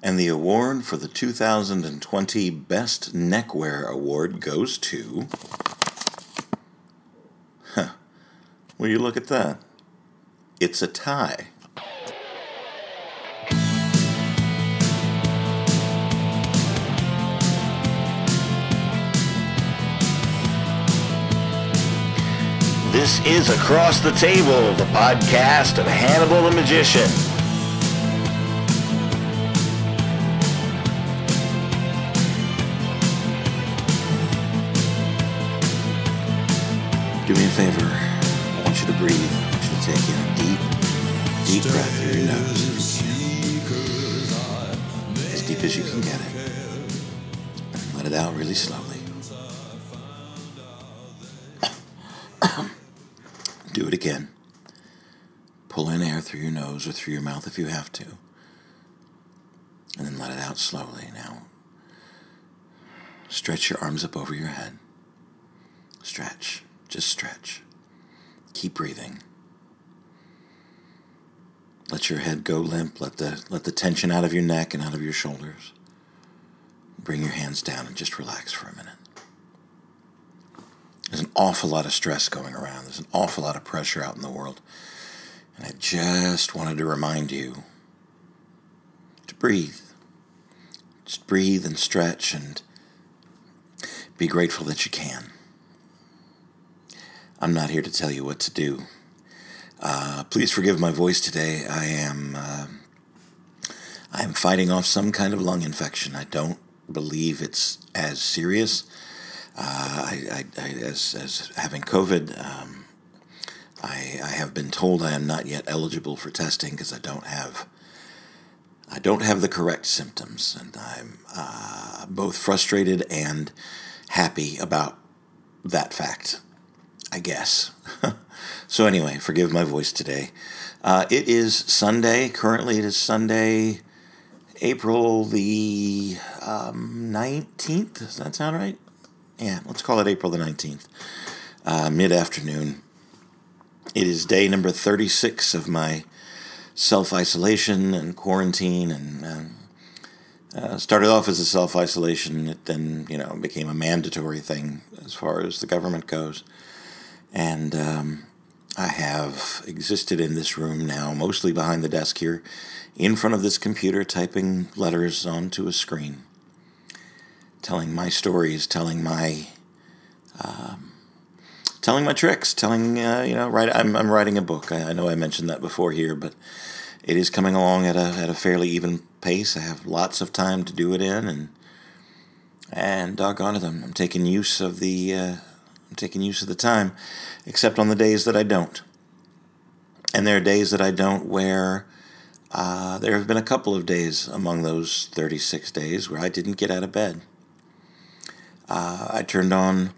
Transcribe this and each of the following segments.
And the award for the 2020 Best Neckwear Award goes to. Huh. Will you look at that? It's a tie. This is Across the Table, the podcast of Hannibal the Magician. Through your nose. As deep as you can get it. And let it out really slowly. Do it again. Pull in air through your nose or through your mouth if you have to. And then let it out slowly. Now, stretch your arms up over your head. Stretch. Just stretch. Keep breathing. Let your head go limp. Let the, let the tension out of your neck and out of your shoulders. Bring your hands down and just relax for a minute. There's an awful lot of stress going around. There's an awful lot of pressure out in the world. And I just wanted to remind you to breathe. Just breathe and stretch and be grateful that you can. I'm not here to tell you what to do. Uh, please forgive my voice today. I am uh, I am fighting off some kind of lung infection. I don't believe it's as serious. Uh, I, I, I, as, as having COVID, um, I, I have been told I am not yet eligible for testing because I don't have I don't have the correct symptoms, and I'm uh, both frustrated and happy about that fact. I guess. so anyway, forgive my voice today. Uh, it is Sunday. Currently, it is Sunday, April the um, 19th. Does that sound right? Yeah, let's call it April the 19th. Uh, Mid afternoon. It is day number 36 of my self isolation and quarantine and. Um, uh, started off as a self isolation. It then, you know, became a mandatory thing as far as the government goes. And um, I have existed in this room now, mostly behind the desk here, in front of this computer, typing letters onto a screen, telling my stories, telling my. Um, telling my tricks, telling uh, you know. I'm I'm writing a book. I, I know I mentioned that before here, but it is coming along at a at a fairly even pace. I have lots of time to do it in, and and doggone it, I'm, I'm taking use of the uh, I'm taking use of the time, except on the days that I don't. And there are days that I don't where uh, there have been a couple of days among those 36 days where I didn't get out of bed. Uh, I turned on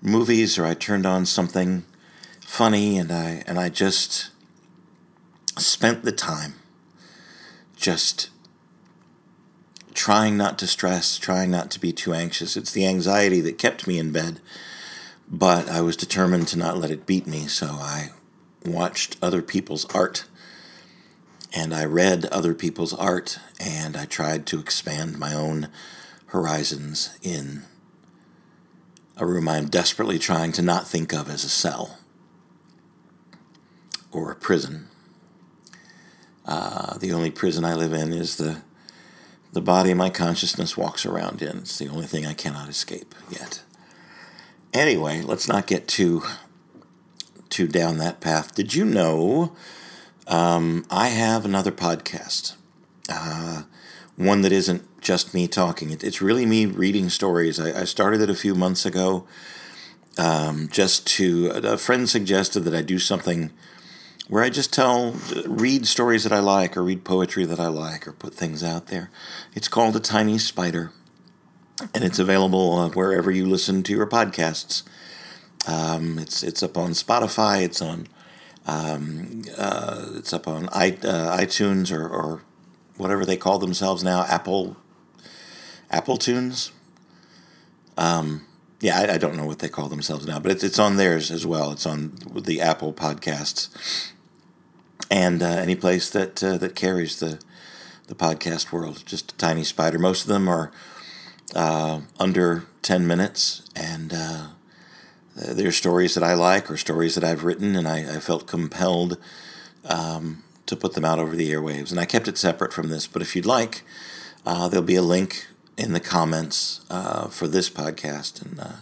movies or I turned on something funny and I and I just spent the time just trying not to stress, trying not to be too anxious. It's the anxiety that kept me in bed, but I was determined to not let it beat me, so I watched other people's art and I read other people's art and I tried to expand my own horizons in a room I'm desperately trying to not think of as a cell or a prison. Uh, the only prison I live in is the the body my consciousness walks around in. It's the only thing I cannot escape yet. Anyway, let's not get too too down that path. Did you know um, I have another podcast? Uh, one that isn't just me talking. It, it's really me reading stories. I, I, started it a few months ago. Um, just to a friend suggested that I do something where I just tell, read stories that I like, or read poetry that I like, or put things out there. It's called A Tiny Spider, and it's available wherever you listen to your podcasts. Um, it's it's up on Spotify. It's on um, uh, it's up on I, uh, iTunes or, or whatever they call themselves now. Apple Apple Tunes. Um, yeah, I, I, don't know what they call themselves now, but it's it's on theirs as well. It's on the Apple Podcasts and uh, any place that uh, that carries the the podcast world. Just a tiny spider. Most of them are uh, under 10 minutes, and uh, they're stories that I like or stories that I've written, and I, I felt compelled um, to put them out over the airwaves. And I kept it separate from this, but if you'd like, uh, there'll be a link in the comments uh, for this podcast, and uh,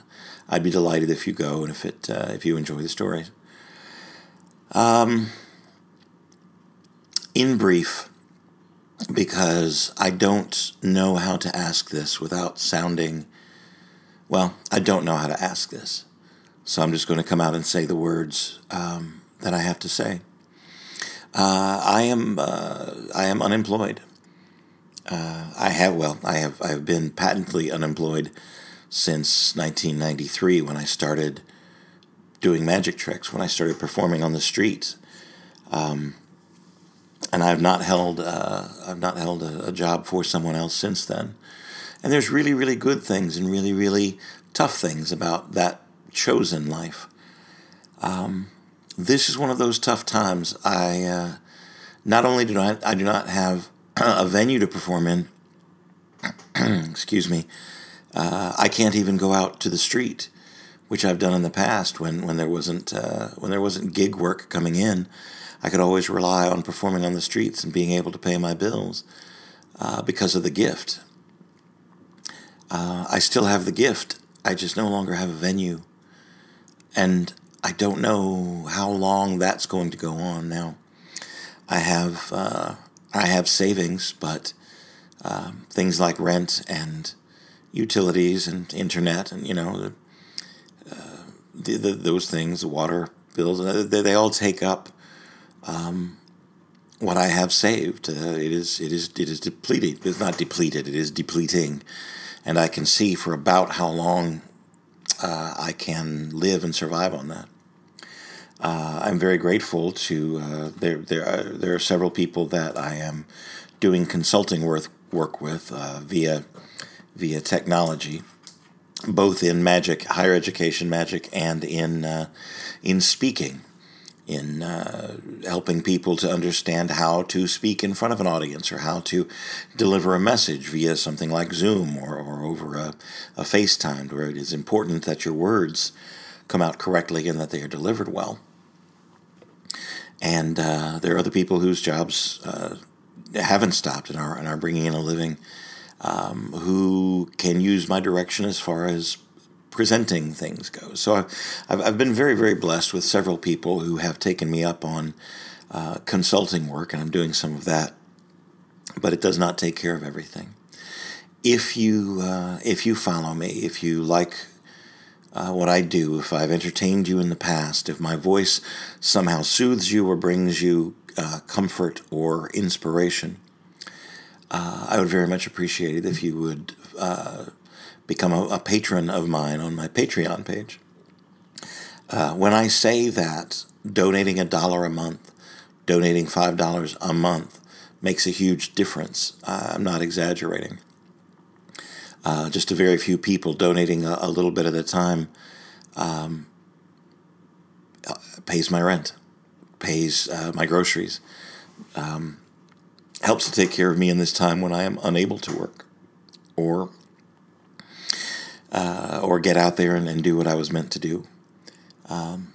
I'd be delighted if you go and if it uh, if you enjoy the stories. Um, in brief, because I don't know how to ask this without sounding, well, I don't know how to ask this. So I'm just going to come out and say the words um, that I have to say. Uh, I am uh, I am unemployed. Uh, I have well I have I have been patently unemployed since 1993 when I started doing magic tricks when I started performing on the streets. Um, and I've not held uh, I've not held a, a, job for someone else since then. And there's really really good things and really really tough things about that chosen life. Um, this is one of those tough times. I uh, not only do I I do not have a venue to perform in. excuse me. Uh, I can't even go out to the street, which I've done in the past when when there wasn't uh, when there wasn't gig work coming in. I could always rely on performing on the streets and being able to pay my bills uh, because of the gift. Uh, I still have the gift. I just no longer have a venue, and I don't know how long that's going to go on now. I have uh, I have savings, but um, things like rent and utilities and internet and you know uh, the, the, those things, water bills, they, they all take up um, what I have saved. Uh, it is it is it is depleted. It's not depleted. It is depleting, and I can see for about how long uh, I can live and survive on that. Uh, I'm very grateful to uh, there. There are, there are several people that I am doing consulting work work with uh, via via technology, both in magic, higher education magic, and in uh, in speaking, in uh, helping people to understand how to speak in front of an audience or how to deliver a message via something like Zoom or, or over a, a FaceTime, where it is important that your words come out correctly and that they are delivered well. And uh, there are other people whose jobs uh, haven't stopped and are, and are bringing in a living um, who can use my direction as far as presenting things go. So I've, I've been very, very blessed with several people who have taken me up on uh, consulting work, and I'm doing some of that. But it does not take care of everything. If you uh, if you follow me, if you like uh, what I do, if I've entertained you in the past, if my voice somehow soothes you or brings you uh, comfort or inspiration, uh, I would very much appreciate it if you would uh, become a, a, patron of mine on my Patreon page. Uh, when I say that donating a dollar a month, donating $5 a month makes a huge difference, I'm not exaggerating uh, just a very few people donating a, a little bit at a time um, uh, pays my rent, pays uh, my groceries, um, helps to take care of me in this time when I am unable to work or uh, or get out there and, and, do what I was meant to do. Um,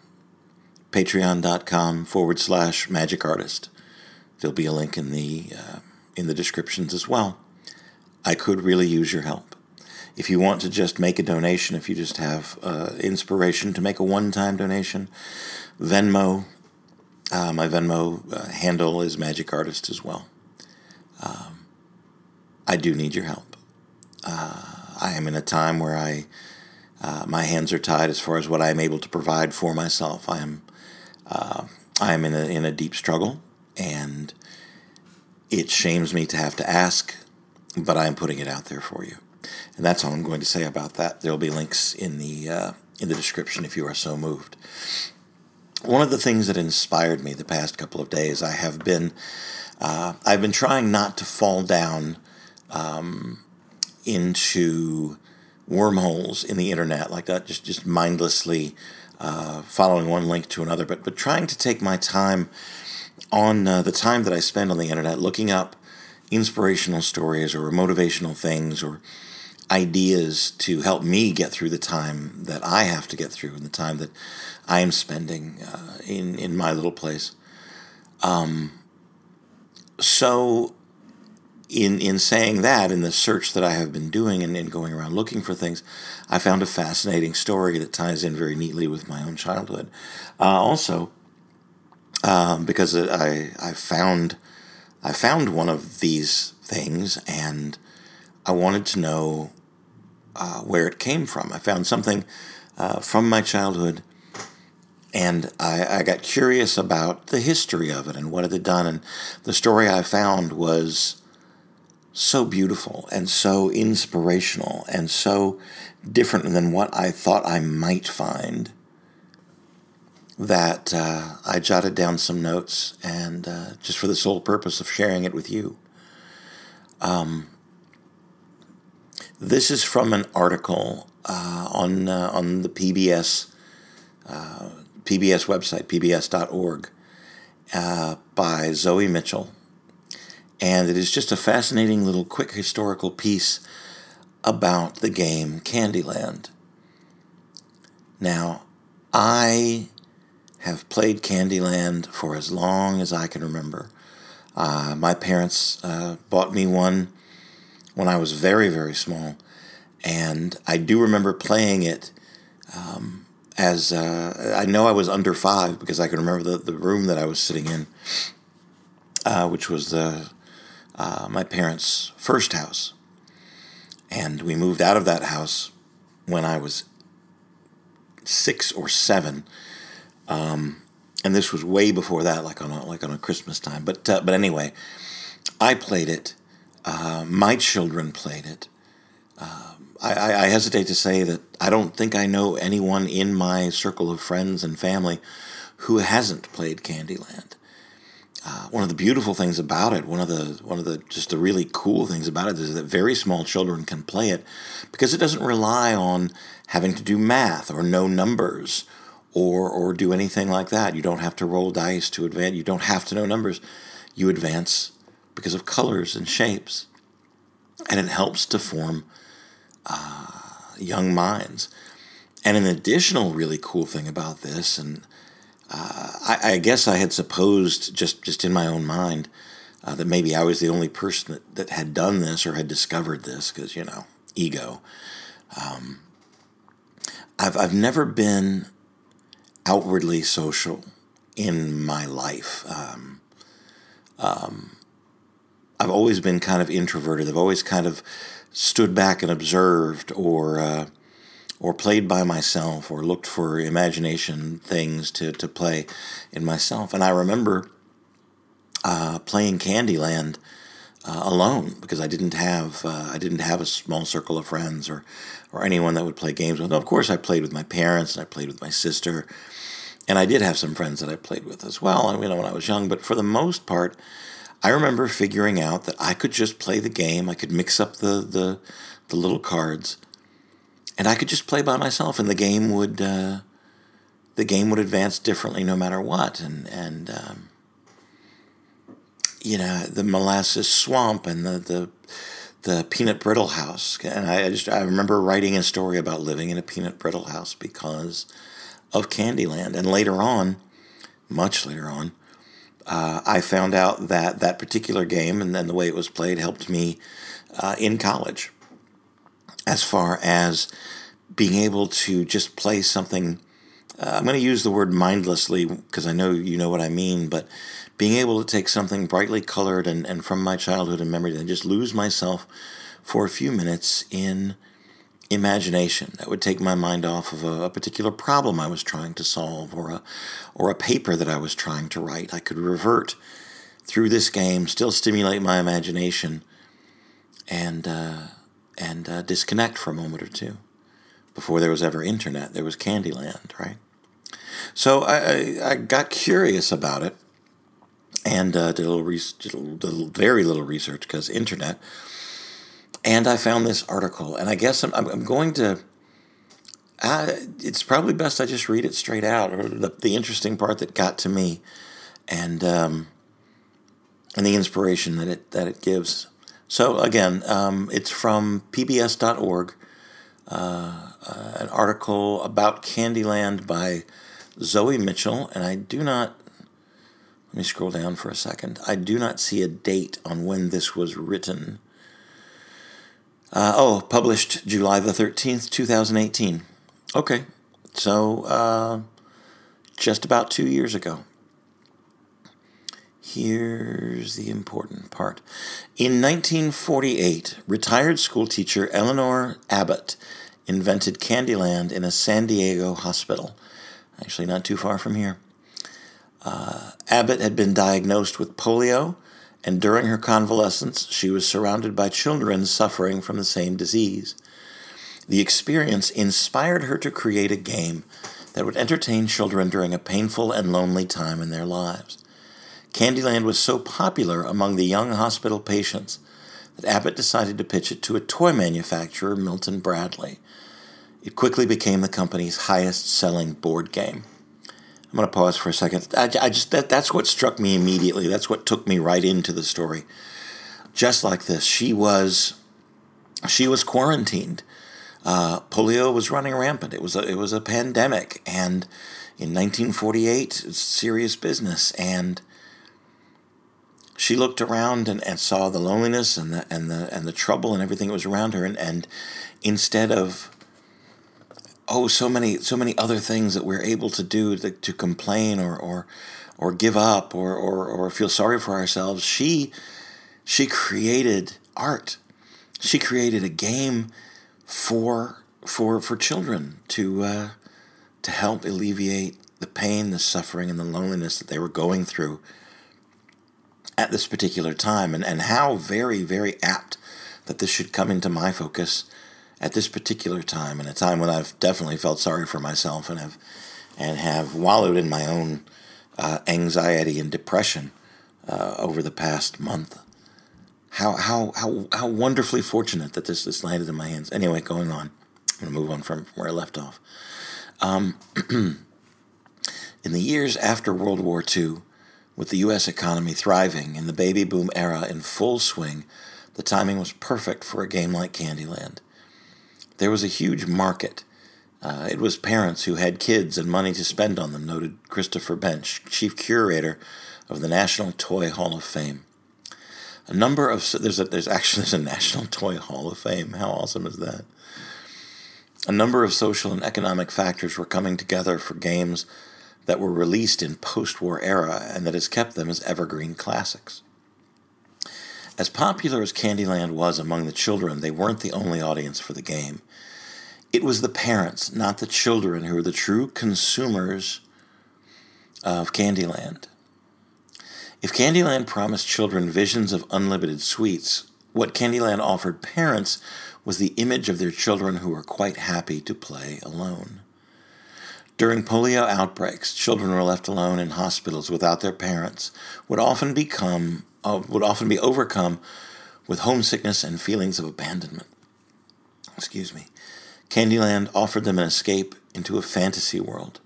Patreon.com forward slash magic artist. There'll be a link in the uh, in the descriptions as well. I could really use your help. If you want to just make a donation, if you just have uh, inspiration to make a one time donation, Venmo, uh, my Venmo uh, handle is Magic Artist as well. Um, I do need your help. I am in a time where I uh, my hands are tied as far as what I am able to provide for myself. I am uh, I am in a in a deep struggle, and it shames me to have to ask, but I am putting it out there for you. And that's all I'm going to say about that. There will be links in the uh, in the description if you are so moved. One of the things that inspired me the past couple of days, I have been uh, I've been trying not to fall down um, into wormholes in the internet like that, just just mindlessly uh, following one link to another, but but trying to take my time on uh, the time that I spend on the internet looking up inspirational stories or motivational things or ideas to help me get through the time that I have to get through and the time that I am spending uh, in in my little place. Um, so, in in saying that, in the search that I have been doing and in going around looking for things, I found a fascinating story that ties in very neatly with my own childhood. Uh, also, um, because I I found I found one of these things and I wanted to know uh, where it came from. I found something uh, from my childhood and I, I, got curious about the history of it and what it had done. And the story I found was so beautiful and so inspirational and so different than what I thought I might find that uh, I jotted down some notes and uh, just for the sole purpose of sharing it with you. Um, this is from an article uh, on uh, on the PBS uh, PBS website, pbs.org, uh, by Zoe Mitchell. And it is just a fascinating little quick historical piece about the game Candyland. Now, I have played Candyland for as long as I can remember. Uh, my parents uh, bought me one when I was very, very small, and I do remember playing it um, as uh, I know I was under five because I can remember the, the room that I was sitting in, uh, which was the uh, my parents' first house, and we moved out of that house when I was six or seven, um, and this was way before that, like on a, like on a Christmas time. But uh, but anyway, I played it. Uh, my children played it. Uh, I, I, hesitate to say that I don't think I know anyone in my circle of friends and family who hasn't played Candyland. Uh, one of the beautiful things about it, one of the one of the just the really cool things about it is that very small children can play it because it doesn't rely on having to do math or know numbers or or do anything like that. You don't have to roll dice to advance. You don't have to know numbers. You advance because of colors and shapes, and it helps to form uh, young minds. And an additional really cool thing about this, and uh, I, I, guess I had supposed just, just in my own mind uh, that maybe I was the only person that, that had done this or had discovered this, because, you know, ego. Um, I've, I've never been outwardly social in my life. Um, um, I've always been kind of introverted. I've always kind of stood back and observed or uh, or played by myself or looked for imagination things to, to play in myself. And I remember uh, playing Candyland uh, alone because I didn't have uh, I didn't have a small circle of friends or or anyone that would play games with. of course, I played with my parents and I played with my sister, and I did have some friends that I played with as well. You know, when I was young, but for the most part, I remember figuring out that I could just play the game. I could mix up the the, the little cards, and I could just play by myself, and the game would uh, the game would advance differently no matter what. And and um, you know the molasses swamp and the the the peanut brittle house. And I, just I remember writing a story about living in a peanut brittle house because of Candyland. And later on, much later on, uh, I found out that that particular game and then the way it was played helped me uh, in college as far as being able to just play something. Uh, I'm going to use the word mindlessly because I know you know what I mean, but being able to take something brightly colored and, and from my childhood and memory and just lose myself for a few minutes in imagination that would take my mind off of a, a, particular problem I was trying to solve or a or a paper that I was trying to write. I could revert through this game, still stimulate my imagination, and uh, and uh, disconnect for a moment or two. Before there was ever internet, there was Candyland, right? So I, I, I got curious about it and uh, did a little, re- did a little, very little research because internet and I found this article, and I guess I'm, I'm going to. It's probably best I just read it straight out, or the, the interesting part that got to me, and um, and the inspiration that it that it gives. So again, um, it's from PBS.org, uh, uh, an article about Candyland by Zoe Mitchell, and I do not. Let me scroll down for a second. I do not see a date on when this was written. Uh, oh, published July the 13th, 2018. Okay, so uh, just about two years ago. Here's the important part. In 1948, retired schoolteacher Eleanor Abbott invented Candyland in a San Diego hospital, actually not too far from here. Uh, Abbott had been diagnosed with polio, and during her convalescence, she was surrounded by children suffering from the same disease. The experience inspired her to create a game that would entertain children during a painful and lonely time in their lives. Candyland was so popular among the young hospital patients that Abbott decided to pitch it to a toy manufacturer, Milton Bradley. It quickly became the company's highest selling board game. I'm going to pause for a second. I, I just that, that's what struck me immediately. That's what took me right into the story. Just like this, she was she was quarantined. Uh, polio was running rampant. It was a, it was a pandemic, and in 1948, it's serious business. And she looked around and, and saw the loneliness and the and the and the trouble and everything that was around her. And, and instead of oh so many so many other things that we're able to do to, to complain or or or give up or, or or feel sorry for ourselves she she created art. She created a game for for for children to uh, to help alleviate the pain the suffering and the loneliness that they were going through at this particular time, and, and how very, very apt that this should come into my focus at this particular time, in a time when I've definitely felt sorry for myself and have and have wallowed in my own uh, anxiety and depression uh, over the past month. How, how, how, how wonderfully fortunate that this, this landed in my hands. Anyway, going on. I'm going to move on from where I left off. Um, in the years after World War II, with the U.S. economy thriving and the baby boom era in full swing, the timing was perfect for a game like Candyland. There was a huge market. Uh, it was parents who had kids and money to spend on them, noted Christopher Bensch, chief curator of the National Toy Hall of Fame. A number of there's a, there's actually there's a National Toy Hall of Fame. How awesome is that? A number of social and economic factors were coming together for games that were released in post war era and that has kept them as evergreen classics. As popular as Candyland was among the children, they weren't the only audience for the game. It was the parents, not the children, who were the true consumers of Candyland. If Candyland promised children visions of unlimited sweets, what Candyland offered parents was the image of their children who were quite happy to play alone. During polio outbreaks, children were left alone in hospitals without their parents, would often become uh, would often be overcome with homesickness and feelings of abandonment. Excuse me. Candyland offered them an escape into a fantasy world.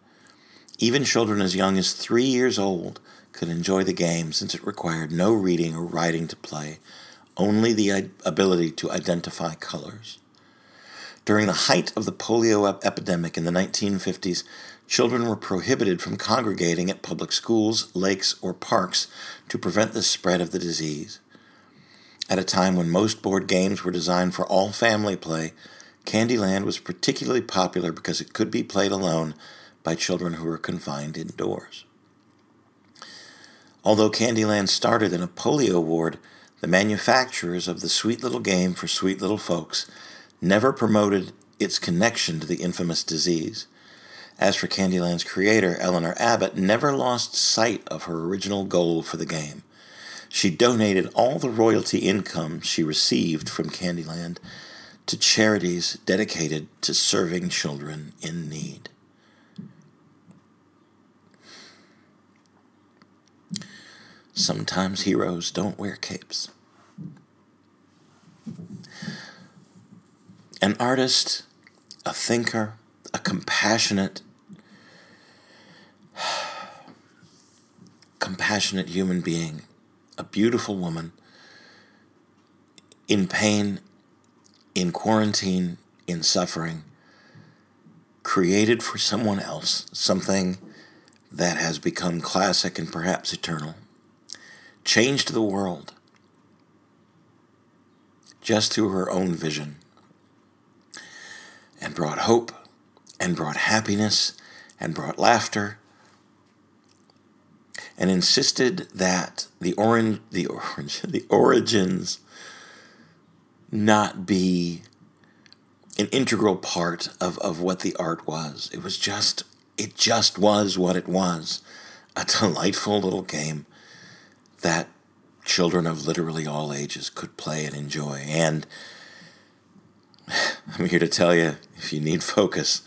Even children as young as three years old could enjoy the game since it required no reading or writing to play, only the ability to identify colors. During the height of the polio epidemic in the 1950s, children were prohibited from congregating at public schools, lakes, or parks to prevent the spread of the disease. At a time when most board games were designed for all family play, Candyland was particularly popular because it could be played alone by children who were confined indoors. Although Candyland started in a polio ward, the manufacturers of the sweet little game for sweet little folks never promoted its connection to the infamous disease. As for Candyland's creator, Eleanor Abbott never lost sight of her original goal for the game. She donated all the royalty income she received from Candyland to charities dedicated to serving children in need. Sometimes heroes don't wear capes. An artist, a thinker, a compassionate, compassionate human being a beautiful woman in pain, in quarantine, in suffering, created for someone else, something that has become classic and perhaps eternal, changed the world just through her own vision, and brought hope, and brought happiness, and brought laughter, and insisted that the orange, the orange, the origins not be an integral part of, of what the art was. It was just, it just was what it was. A delightful little game that children of literally all ages could play and enjoy. And I'm here to tell you if you need focus,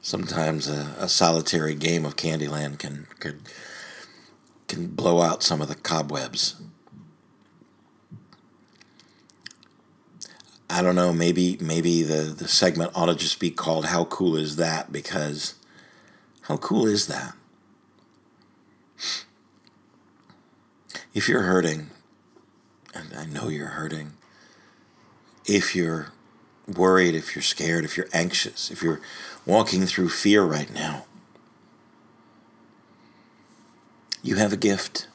sometimes a, a solitary game of Candyland can, can, can blow out some of the cobwebs I don't know, maybe maybe the, the segment ought to just be called How Cool Is That? Because how cool is that? If you're hurting, and I know you're hurting, if you're worried, if you're scared, if you're anxious, if you're walking through fear right now, you have a gift.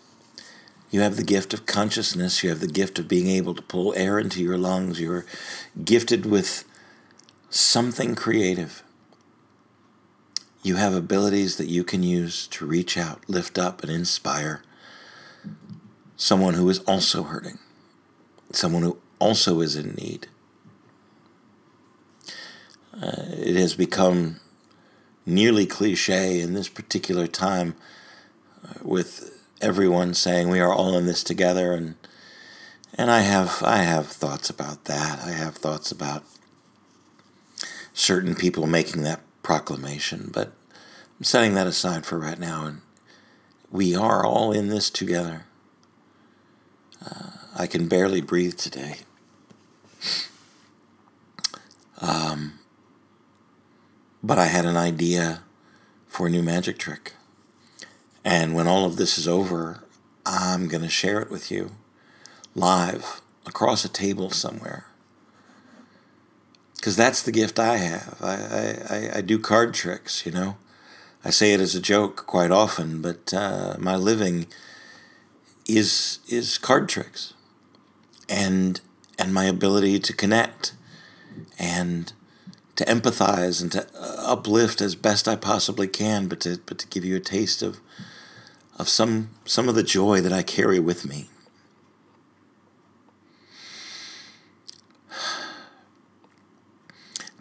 You have the gift of consciousness. You have the gift of being able to pull air into your lungs. You're gifted with something creative. You have abilities that you can use to reach out, lift up, and inspire someone who is also hurting, someone who also is in need. Uh, it has become nearly cliche in this particular time uh, with everyone saying we are all in this together and and I have I have thoughts about that. I have thoughts about certain people making that proclamation, but I'm setting that aside for right now and we are all in this together. Uh, I can barely breathe today. Um, but I had an idea for a new magic trick. And when all of this is over, I'm going to share it with you live across a table somewhere. Because that's the gift I have. I, I, I do card tricks, you know. I say it as a joke quite often, but uh, my living is is card tricks, and and my ability to connect, and to empathize and to uplift as best I possibly can, but to but to give you a taste of of some, some of the joy that I carry with me.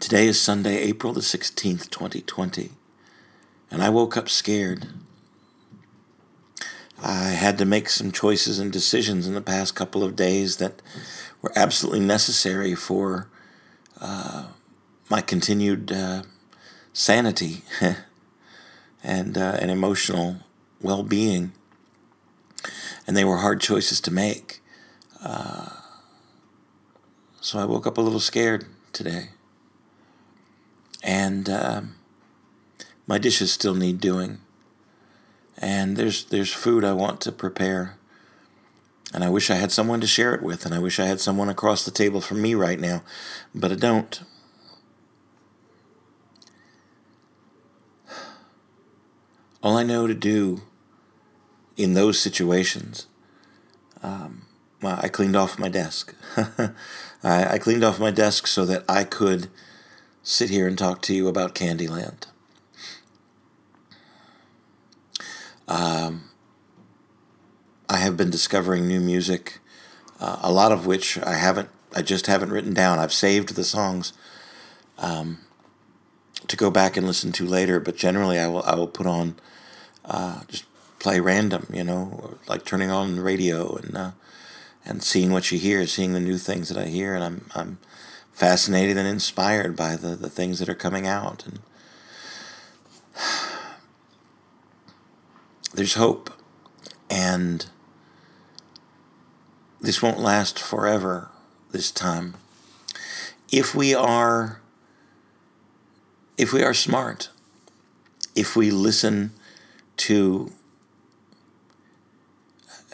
Today is Sunday, April the 16th, 2020, and I woke up scared. I had to make some choices and decisions in the past couple of days that were absolutely necessary for uh, my continued uh, sanity and uh, an emotional well being. And they were hard choices to make. Uh, so I woke up a little scared today. And um, my dishes still need doing. And there's, there's food I want to prepare. And I wish I had someone to share it with. And I wish I had someone across the table from me right now. But I don't. All I know to do in those situations, um, I cleaned off my desk. I, I, cleaned off my desk so that I could sit here and talk to you about Candyland. Um, I have been discovering new music, uh, a lot of which I haven't, I just haven't written down. I've saved the songs. Um, to go back and listen to later, but generally I will I will put on uh, just play random, you know, like turning on the radio and uh, and seeing what you hear, seeing the new things that I hear, and I'm I'm fascinated and inspired by the the things that are coming out, and there's hope, and this won't last forever. This time, if we are if we are smart, if we listen to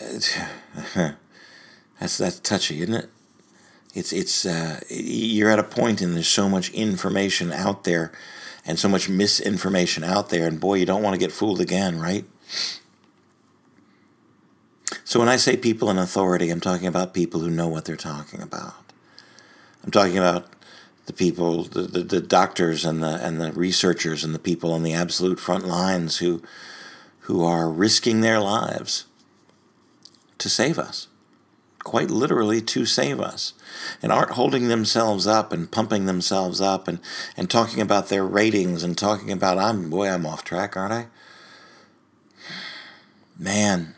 that's that's touchy, isn't it? It's it's uh, you're at a point and there's so much information out there, and so much misinformation out there, and boy, you don't want to get fooled again, right? So when I say people in authority, I'm talking about people who know what they're talking about. I'm talking about the people, the, the, the, doctors and the and the researchers and the people on the absolute front lines who who are risking their lives to save us, quite literally to save us, and aren't holding themselves up and pumping themselves up and, and talking about their ratings and talking about I'm boy I'm off track, aren't I? Man,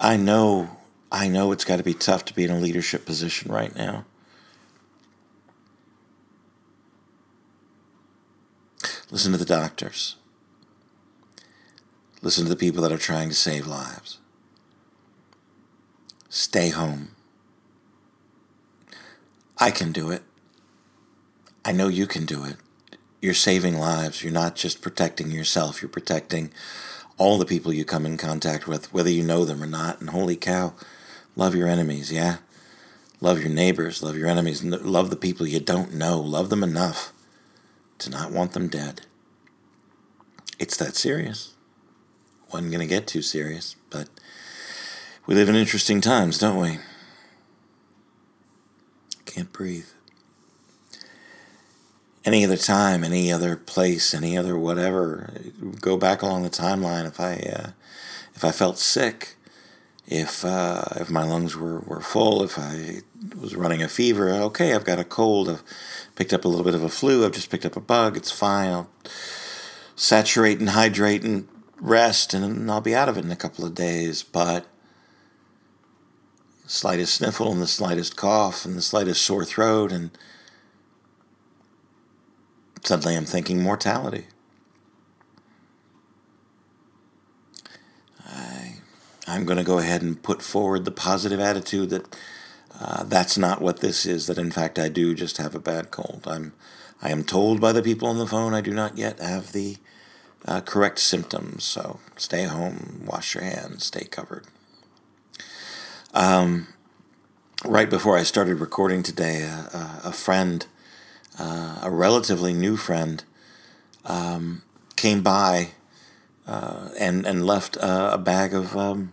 I know I know it's got to be tough to be in a leadership position right now. Listen to the doctors. Listen to the people that are trying to save lives. Stay home. I can do it. I know you can do it. You're saving lives. You're not just protecting yourself, you're protecting all the people you come in contact with, whether you know them or not. And holy cow, love your enemies, yeah? Love your neighbors, love your enemies, love the people you don't know, love them enough to not want them dead. It's that serious. Wasn't going to get too serious, but we live in interesting times, don't we? Can't breathe. Any other time, any other place, any other whatever, go back along the timeline. If I, uh, if I felt sick, if uh, if my lungs were, were full, if I was running a fever, okay, I've got a cold, I've picked up a little bit of a flu, I've just picked up a bug, it's fine. I'll saturate and hydrate and rest, and I'll be out of it in a couple of days. But slightest sniffle and the slightest cough and the slightest sore throat, and suddenly I'm thinking mortality. I, I'm going to go ahead and put forward the positive attitude that uh, that's not what this is. That in fact I do just have a bad cold. I'm I am told by the people on the phone I do not yet have the uh, correct symptoms. So stay home, wash your hands, stay covered. Um, right before I started recording today, a, a friend, uh, a relatively new friend, um, came by uh, and and left a bag of um,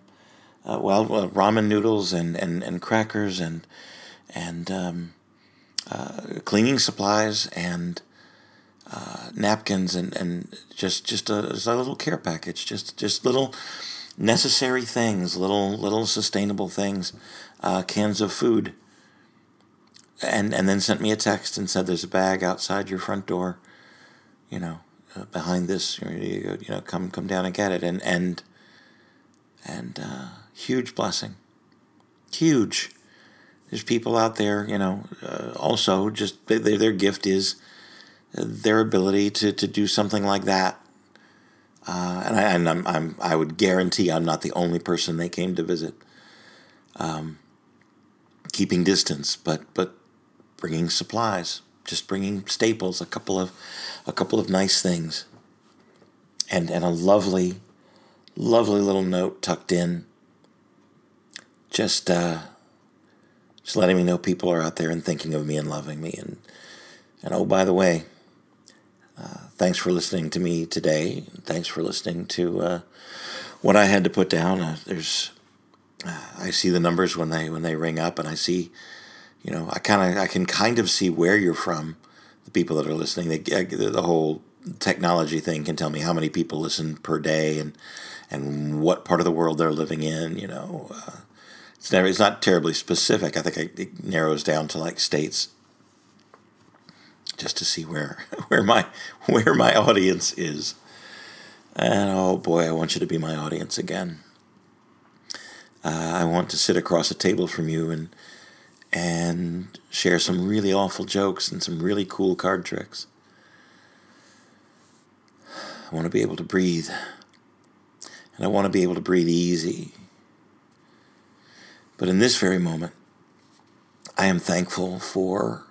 uh, well ramen noodles and, and, and crackers and and um, uh, cleaning supplies and uh, napkins and, and just just a, a little care package, just just little necessary things, little little sustainable things, uh, cans of food, and and then sent me a text and said, "There's a bag outside your front door, you know, uh, behind this. You, know, come come down and get it." And and and uh, huge blessing, huge. There's people out there, you know, uh, also just their their gift is their ability to, to do something like that. Uh, and I, and I'm, I'm, I would guarantee I'm not the only person they came to visit. Um, keeping distance, but but bringing supplies, just bringing staples, a couple of a couple of nice things, and and a lovely, lovely little note tucked in. Just uh, just letting me know people are out there and thinking of me and loving me, and and oh by the way, uh, thanks for listening to me today. Thanks for listening to uh, what I had to put down. Uh, there's, uh, I see the numbers when they when they ring up, and I see, you know, I kind of I can kind of see where you're from. The people that are listening, they, the whole technology thing can tell me how many people listen per day and and what part of the world they're living in. You know, uh, it's never it's not terribly specific. I think it narrows down to like states just to see where where my where my audience is. And oh boy, I want you to be my audience again. Uh, I want to sit across a table from you and and share some really awful jokes and some really cool card tricks. I want to be able to breathe. And I want to be able to breathe easy. But in this very moment, I am thankful for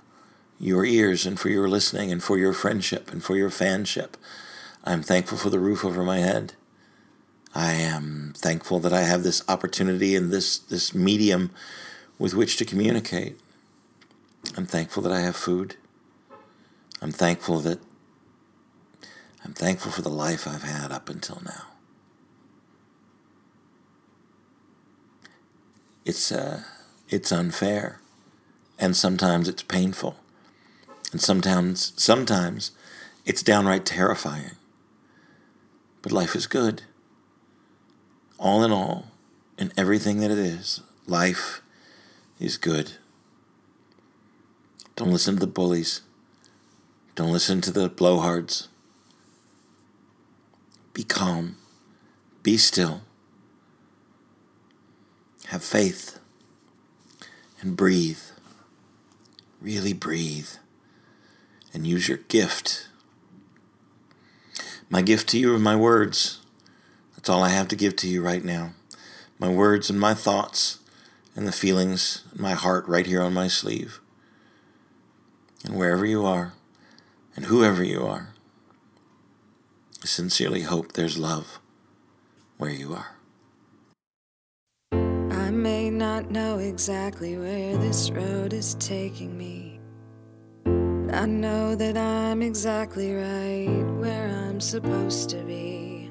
your ears and for your listening and for your friendship and for your fanship. I'm thankful for the roof over my head. I am thankful that I have this opportunity and this, this medium with which to communicate. I'm thankful that I have food. I'm thankful that I'm thankful for the life I've had up until now. It's uh, it's unfair, and sometimes it's painful, and sometimes sometimes it's downright terrifying. But life is good. All in all, in everything that it is, life is good. Don't listen to the bullies. Don't listen to the blowhards. Be calm. Be still. Have faith. And breathe. Really breathe. And use your gift. My gift to you are my words. That's all I have to give to you right now. My words and my thoughts and the feelings in my heart right here on my sleeve. And wherever you are, and whoever you are, I sincerely hope there's love where you are. I may not know exactly where this road is taking me. I know that I'm exactly right where I'm supposed to be.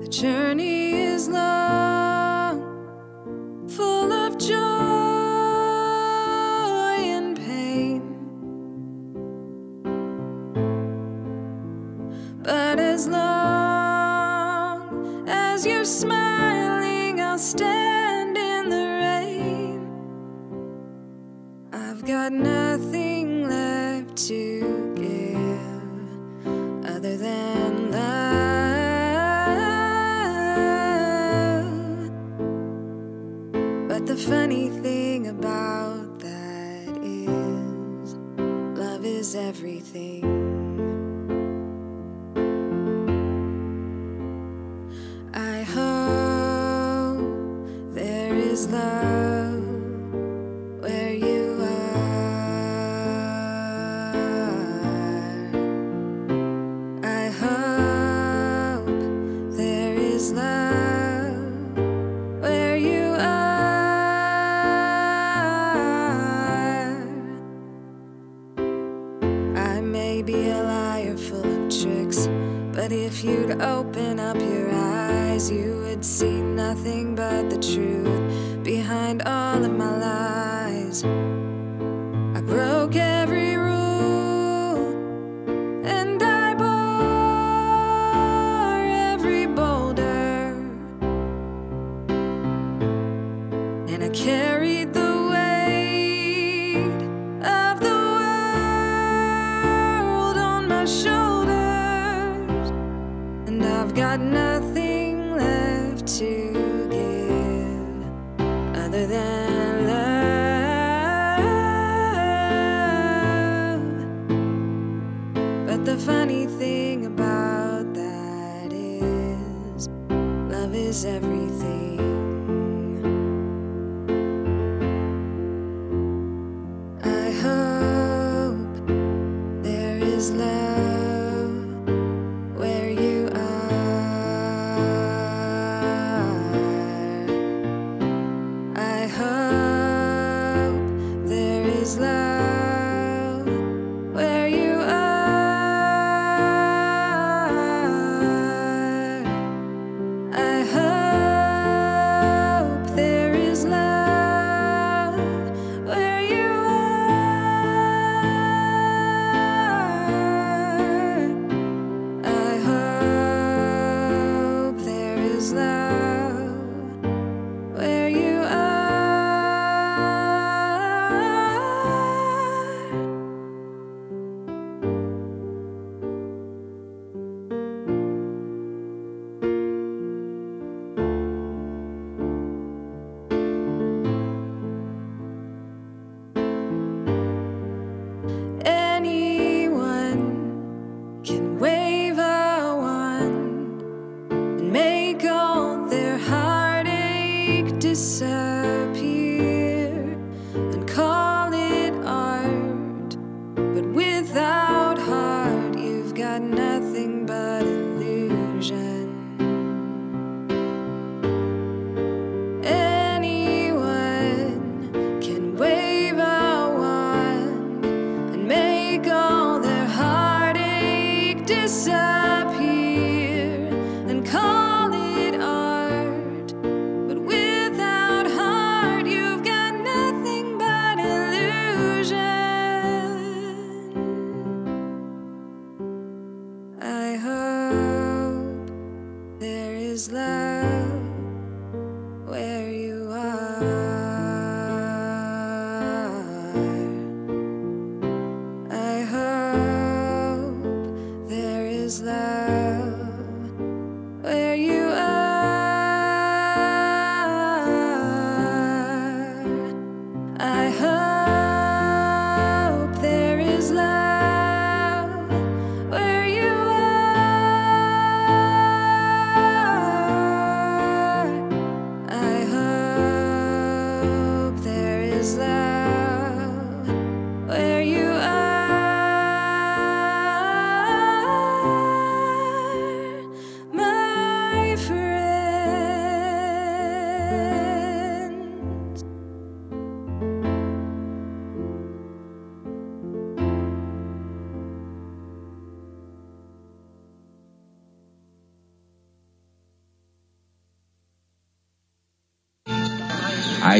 The journey is long, full of joy and pain. But as long as you're smiling, I'll stand in the rain. I've got nothing to give other than love. But the funny thing about that is, love is everything. Other than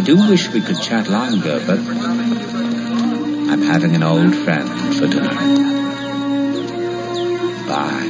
I do wish we could chat longer, but I'm having an old friend for dinner. Bye.